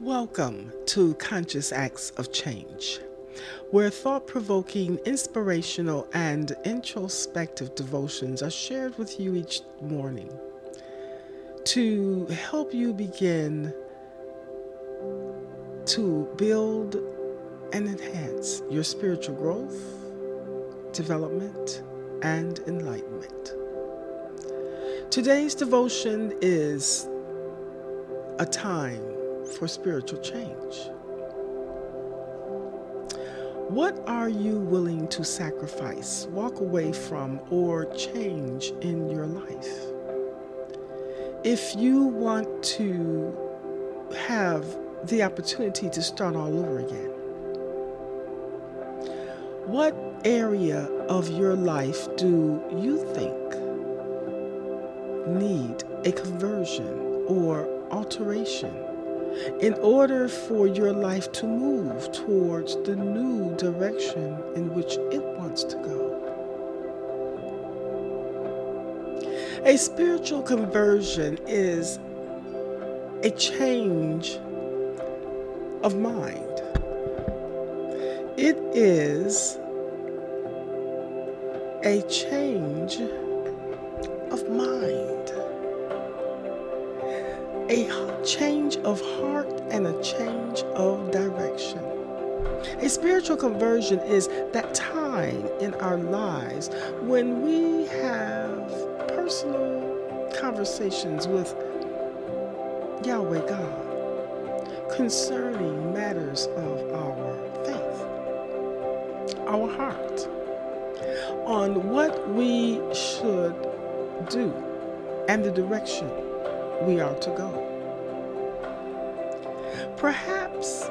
Welcome to Conscious Acts of Change, where thought provoking, inspirational, and introspective devotions are shared with you each morning to help you begin to build and enhance your spiritual growth, development, and enlightenment. Today's devotion is a time for spiritual change. What are you willing to sacrifice, walk away from, or change in your life? If you want to have the opportunity to start all over again, what area of your life do you think need a conversion or alteration? In order for your life to move towards the new direction in which it wants to go. A spiritual conversion is a change of mind. It is a change of mind a change of heart and a change of direction. A spiritual conversion is that time in our lives when we have personal conversations with Yahweh God concerning matters of our faith, our heart, on what we should do and the direction we are to go. Perhaps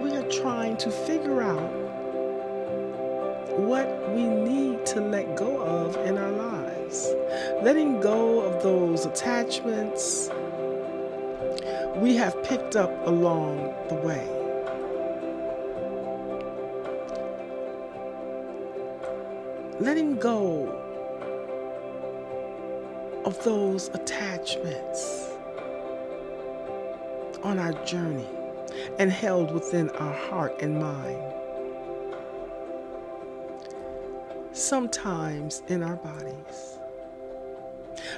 we are trying to figure out what we need to let go of in our lives. Letting go of those attachments we have picked up along the way. Letting go of those attachments on our journey and held within our heart and mind. Sometimes in our bodies.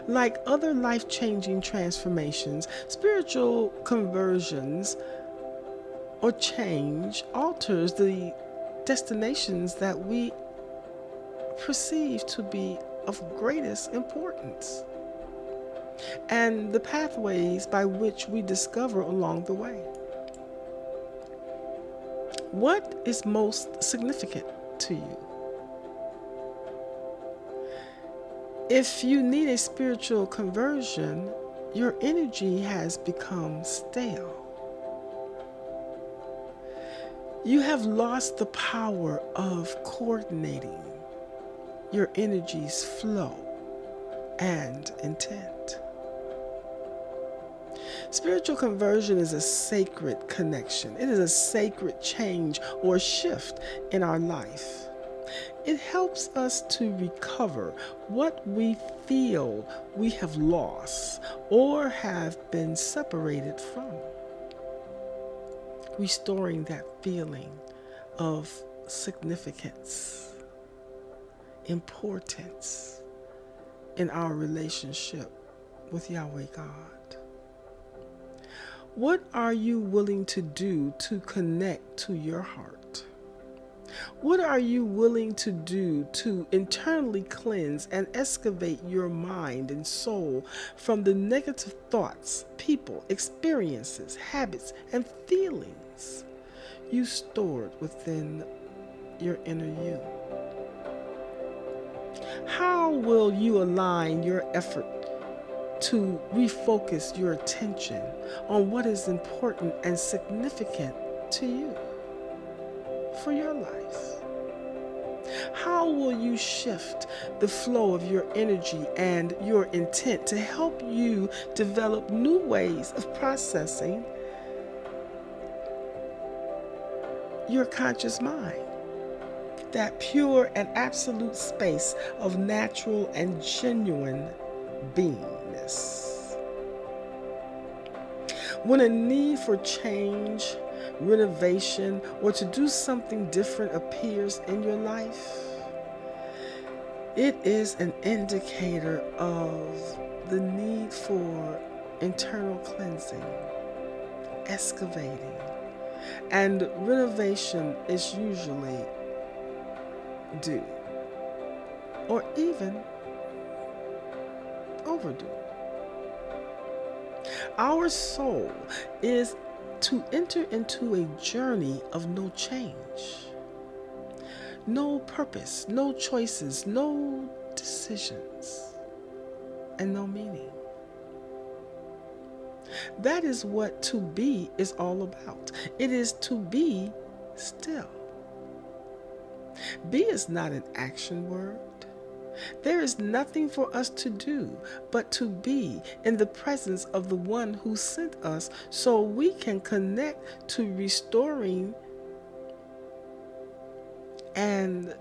Like other life changing transformations, spiritual conversions or change alters the destinations that we perceive to be of greatest importance and the pathways by which we discover along the way. What is most significant to you? If you need a spiritual conversion, your energy has become stale. You have lost the power of coordinating your energy's flow and intent. Spiritual conversion is a sacred connection, it is a sacred change or shift in our life. It helps us to recover what we feel we have lost or have been separated from. Restoring that feeling of significance, importance in our relationship with Yahweh God. What are you willing to do to connect to your heart? What are you willing to do to internally cleanse and excavate your mind and soul from the negative thoughts, people, experiences, habits, and feelings you stored within your inner you? How will you align your effort to refocus your attention on what is important and significant to you for your life. How will you shift the flow of your energy and your intent to help you develop new ways of processing your conscious mind? That pure and absolute space of natural and genuine being. When a need for change, renovation, or to do something different appears in your life, it is an indicator of the need for internal cleansing, excavating, and renovation is usually due or even overdue. Our soul is to enter into a journey of no change, no purpose, no choices, no decisions, and no meaning. That is what to be is all about. It is to be still. Be is not an action word. There is nothing for us to do but to be in the presence of the one who sent us so we can connect to restoring and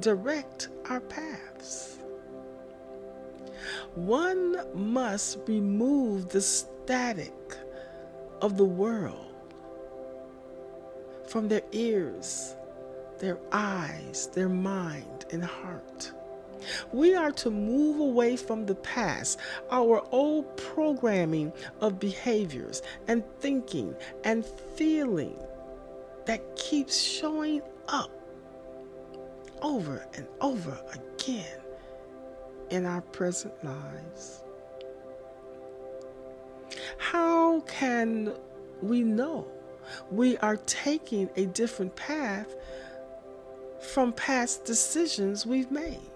direct our paths. One must remove the static of the world from their ears, their eyes, their mind, and heart. We are to move away from the past, our old programming of behaviors and thinking and feeling that keeps showing up over and over again in our present lives. How can we know we are taking a different path from past decisions we've made?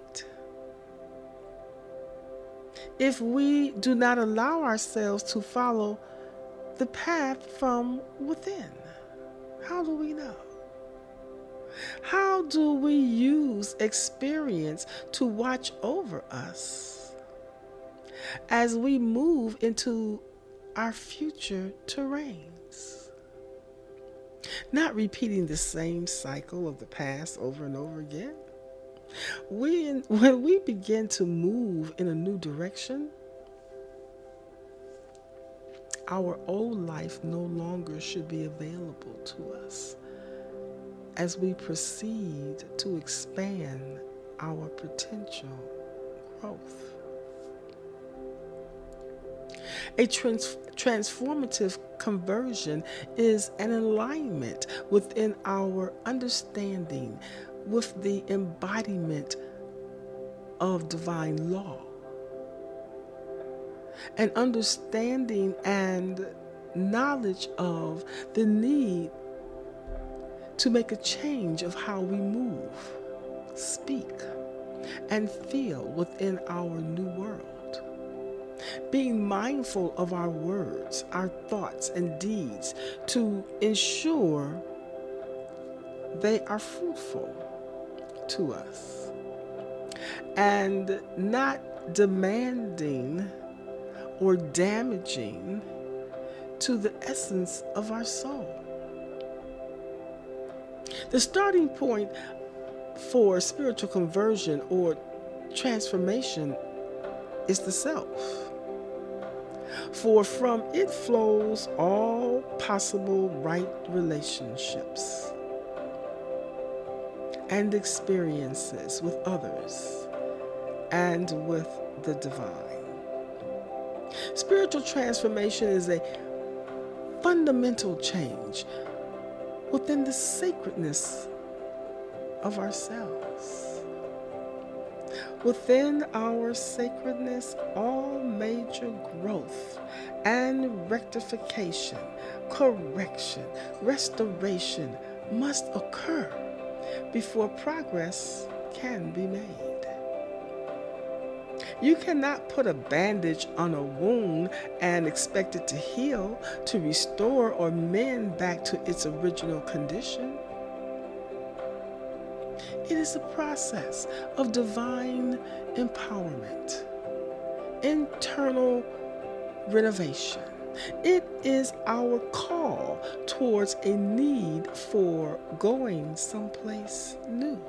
If we do not allow ourselves to follow the path from within? How do we know? How do we use experience to watch over us as we move into our future terrains? Not repeating the same cycle of the past over and over again. When, when we begin to move in a new direction, our old life no longer should be available to us as we proceed to expand our potential growth. A trans- transformative conversion is an alignment within our understanding with the embodiment of divine law. An understanding and knowledge of the need to make a change of how we move, speak, and feel within our new world. Being mindful of our words, our thoughts, and deeds to ensure they are fruitful to us and not demanding or damaging to the essence of our soul. The starting point for spiritual conversion or transformation is the self. For from it flows all possible right relationships and experiences with others and with the divine. Spiritual transformation is a fundamental change within the sacredness of ourselves. Within our sacredness, all major growth and rectification, correction, restoration must occur before progress can be made. You cannot put a bandage on a wound and expect it to heal, to restore, or mend back to its original condition. It is a process of divine empowerment, internal renovation, it is our call towards a need for going someplace new.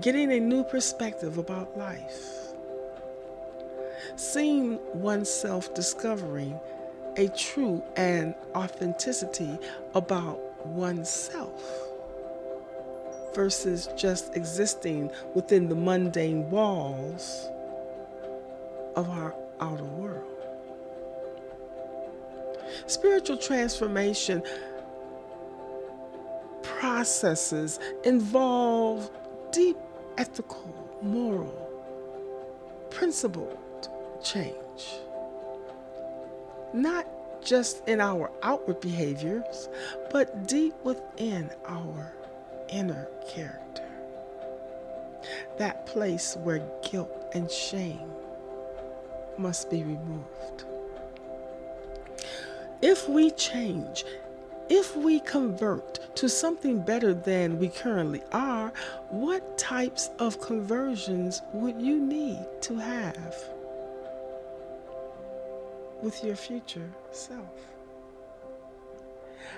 Getting a new perspective about life. seeing oneself discovering a true and authenticity about oneself versus just existing within the mundane walls of our outer world. Spiritual transformation processes involve deep ethical, moral, principled change. Not just in our outward behaviors, but deep within our inner character. That place where guilt and shame must be removed. If we change, if we convert to something better than we currently are, what types of conversions would you need to have with your future self?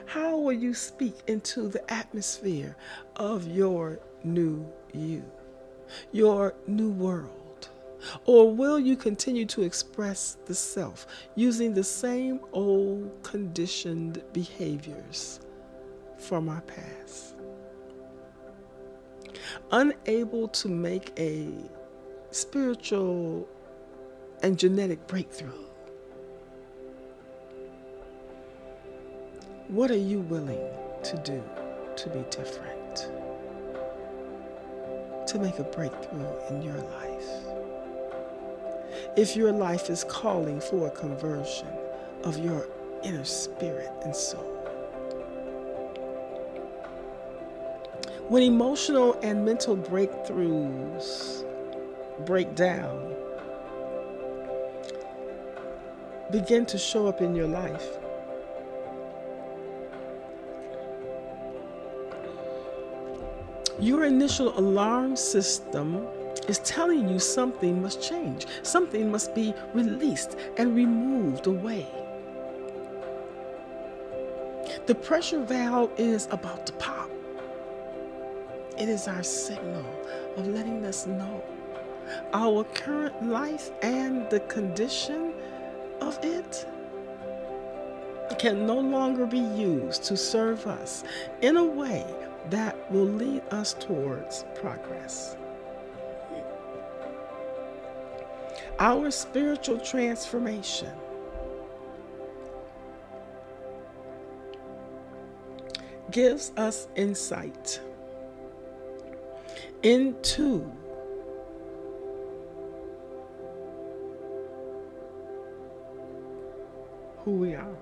How will you speak into the atmosphere of your new you, your new world? Or will you continue to express the self using the same old conditioned behaviors from our past? Unable to make a spiritual and genetic breakthrough. What are you willing to do to be different? To make a breakthrough in your life? If your life is calling for a conversion of your inner spirit and soul. When emotional and mental breakthroughs break down, begin to show up in your life. Your initial alarm system is telling you something must change, something must be released and removed away. The pressure valve is about to pop. It is our signal of letting us know our current life and the condition of it can no longer be used to serve us in a way that will lead us towards progress. Our spiritual transformation. Gives us insight into who we are.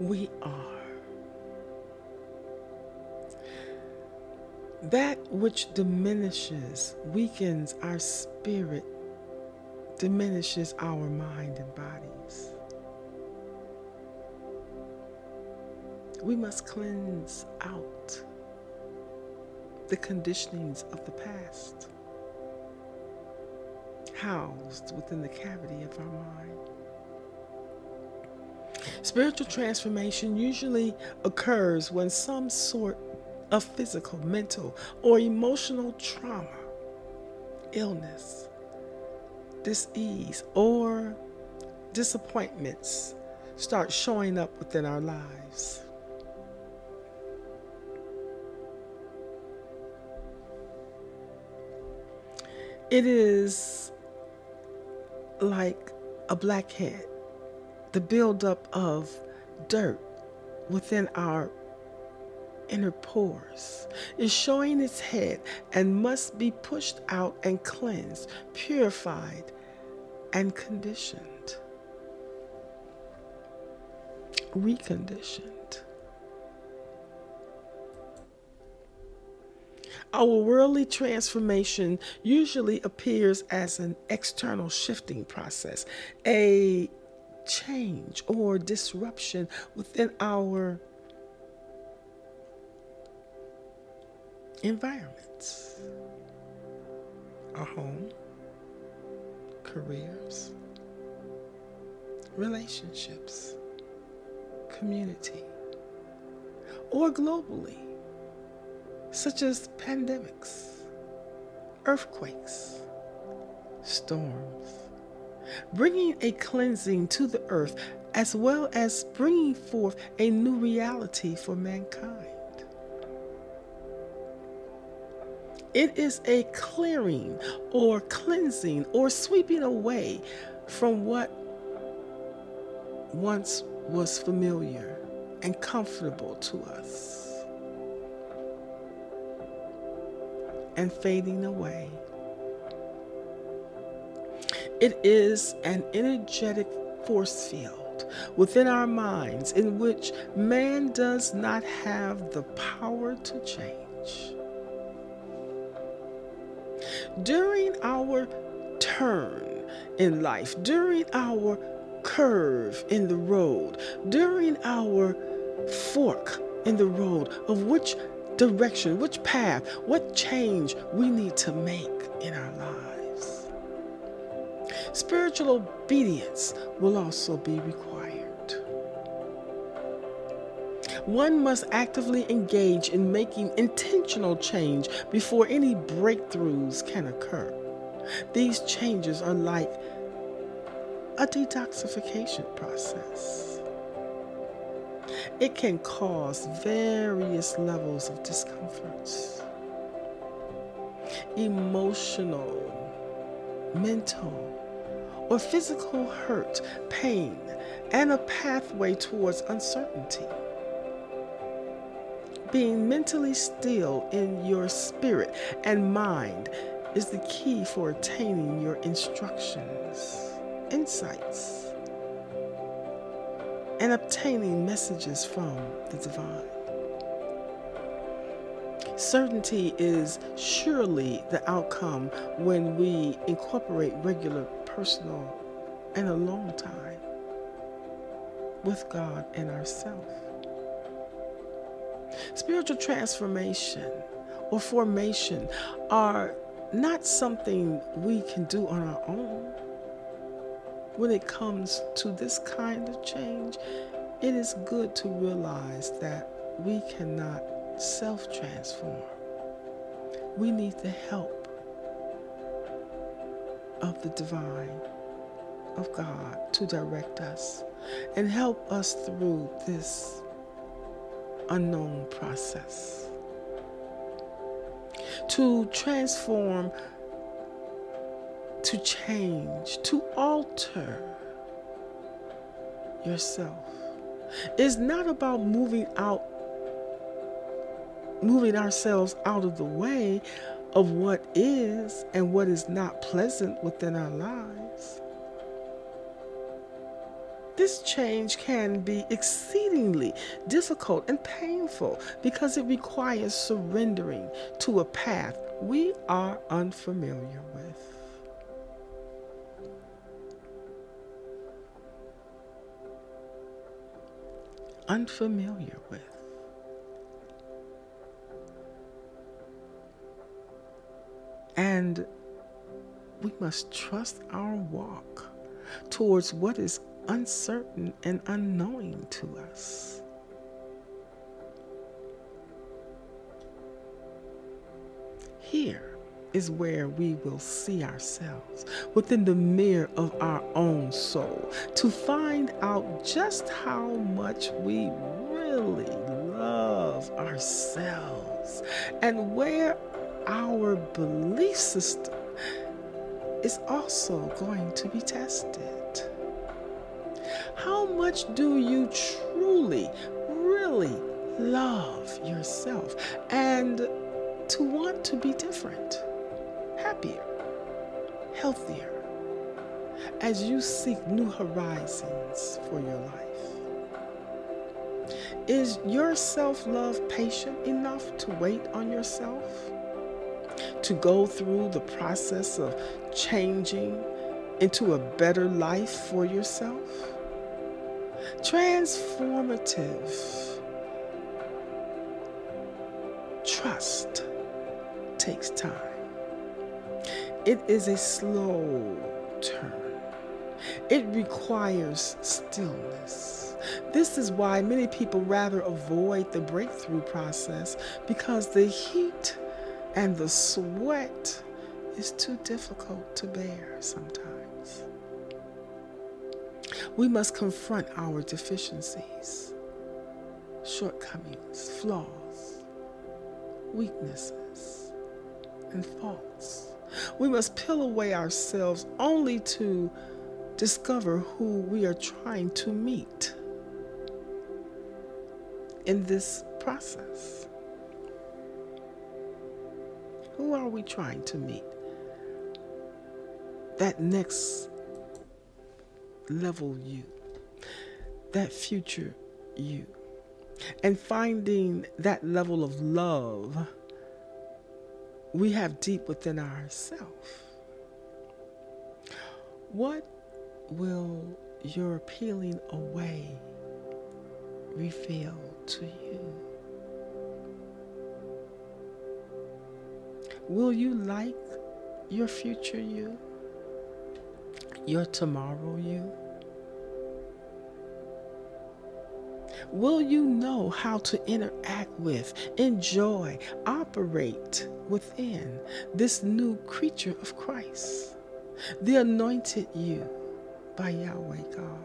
We are That which diminishes, weakens our spirit, diminishes our mind and bodies. We must cleanse out the conditionings of the past, housed within the cavity of our mind. Spiritual transformation usually occurs when some sort of physical, mental, or emotional trauma, illness, disease, or disappointments start showing up within our lives. It is like a blackhead, the buildup of dirt within our inner pores is showing its head and must be pushed out and cleansed, purified, and conditioned. Reconditioned. Our worldly transformation usually appears as an external shifting process, a change or disruption within our environments our home, careers, relationships, community, or globally, such as pandemics, earthquakes, storms, bringing a cleansing to the earth as well as bringing forth a new reality for mankind. It is a clearing or cleansing or sweeping away from what once was familiar and comfortable to us and fading away. It is an energetic force field within our minds in which man does not have the power to change. During our turn in life, during our curve in the road, during our fork in the road of which direction, which path, what change we need to make in our lives. Spiritual obedience will also be required. One must actively engage in making intentional change before any breakthroughs can occur. These changes are like a detoxification process. It can cause various levels of discomforts emotional, mental, or physical hurt, pain, and a pathway towards uncertainty being mentally still in your spirit and mind is the key for attaining your instructions, insights, and obtaining messages from the divine. Certainty is surely the outcome when we incorporate regular personal and alone time with God and ourselves. Spiritual transformation or formation are not something we can do on our own. When it comes to this kind of change, it is good to realize that we cannot self transform. We need the help of the divine, of God, to direct us and help us through this unknown process. To transform, to change, to alter yourself is not about moving out, moving ourselves out of the way of what is and what is not pleasant within our lives. This change can be exceedingly difficult and painful because it requires surrendering to a path we are unfamiliar with. Unfamiliar with. And we must trust our walk towards what is uncertain and unknowing to us. Here is where we will see ourselves within the mirror of our own soul to find out just how much we really love ourselves and where our belief system is also going to be tested. How much do you truly, really love yourself and to want to be different, happier, healthier as you seek new horizons for your life? Is your self love patient enough to wait on yourself? To go through the process of changing into a better life for yourself? Transformative trust takes time. It is a slow turn. It requires stillness. This is why many people rather avoid the breakthrough process because the heat and the sweat is too difficult to bear sometimes. We must confront our deficiencies, shortcomings, flaws, weaknesses, and faults. We must peel away ourselves only to discover who we are trying to meet in this process. Who are we trying to meet? That next level you, that future you, and finding that level of love we have deep within ourselves. What will your peeling away reveal to you? Will you like your future you? Your tomorrow you? Will you know how to interact with, enjoy, operate within this new creature of Christ, the anointed you by Yahweh God?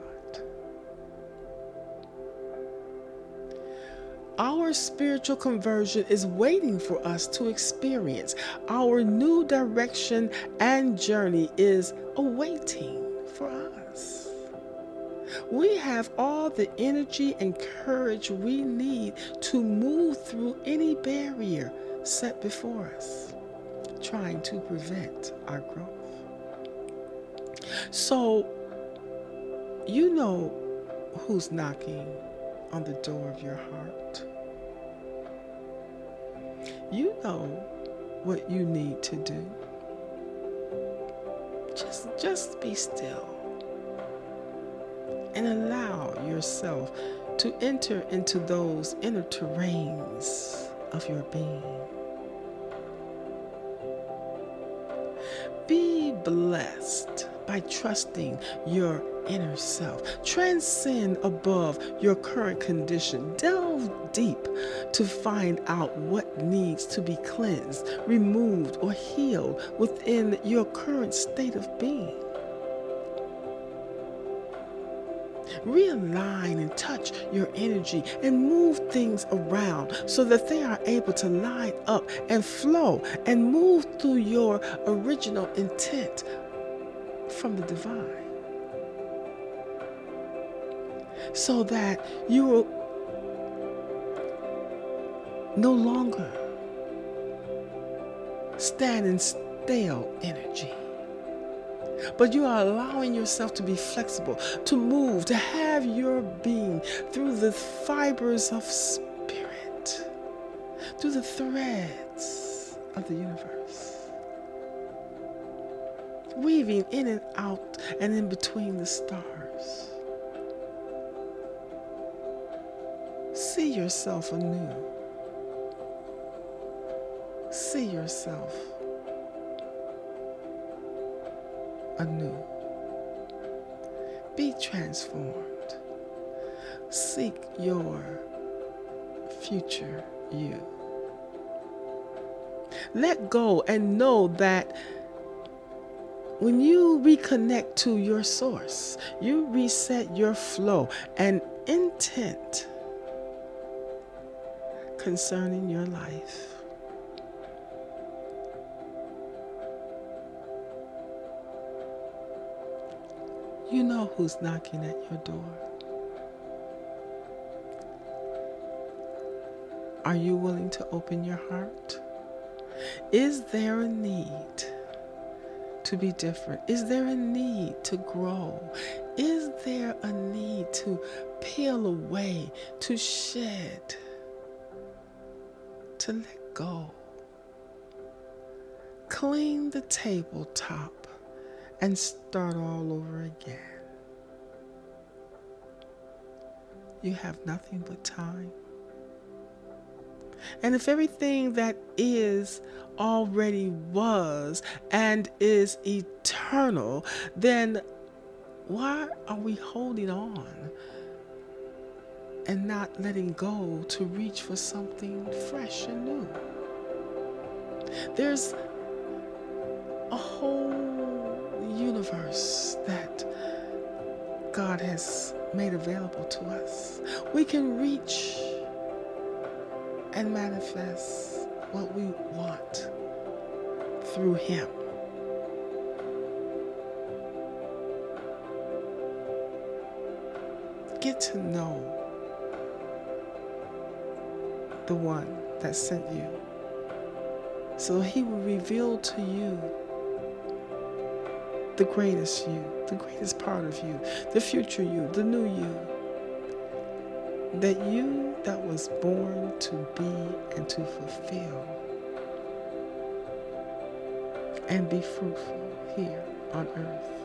Our spiritual conversion is waiting for us to experience. Our new direction and journey is awaiting for us. We have all the energy and courage we need to move through any barrier set before us, trying to prevent our growth. So, you know who's knocking on the door of your heart. You know what you need to do. Just just be still and allow yourself to enter into those inner terrains of your being. Be blessed by trusting your inner self. Transcend above your current condition. Delve deep to find out what needs to be cleansed, removed, or healed within your current state of being. Realign and touch your energy and move things around so that they are able to line up and flow and move through your original intent from the divine. So that you will no longer stand in stale energy but you are allowing yourself to be flexible, to move, to have your being through the fibers of spirit, through the threads of the universe, weaving in and out and in between the stars. See yourself anew. See yourself anew. Be transformed. Seek your future you. Let go and know that when you reconnect to your source, you reset your flow and intent concerning your life. You know who's knocking at your door. Are you willing to open your heart? Is there a need to be different? Is there a need to grow? Is there a need to peel away, to shed, to let go? Clean the tabletop and start all over again. You have nothing but time. And if everything that is already was and is eternal, then why are we holding on and not letting go to reach for something fresh and new? There's a whole universe that God has made available to us. We can reach and manifest what we want through Him. Get to know the one that sent you so He will reveal to you the greatest you, the greatest part of you, the future you, the new you. That you that was born to be and to fulfill and be fruitful here on earth.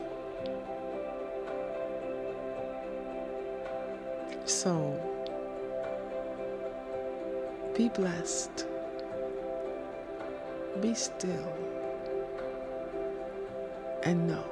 So, be blessed. Be still and know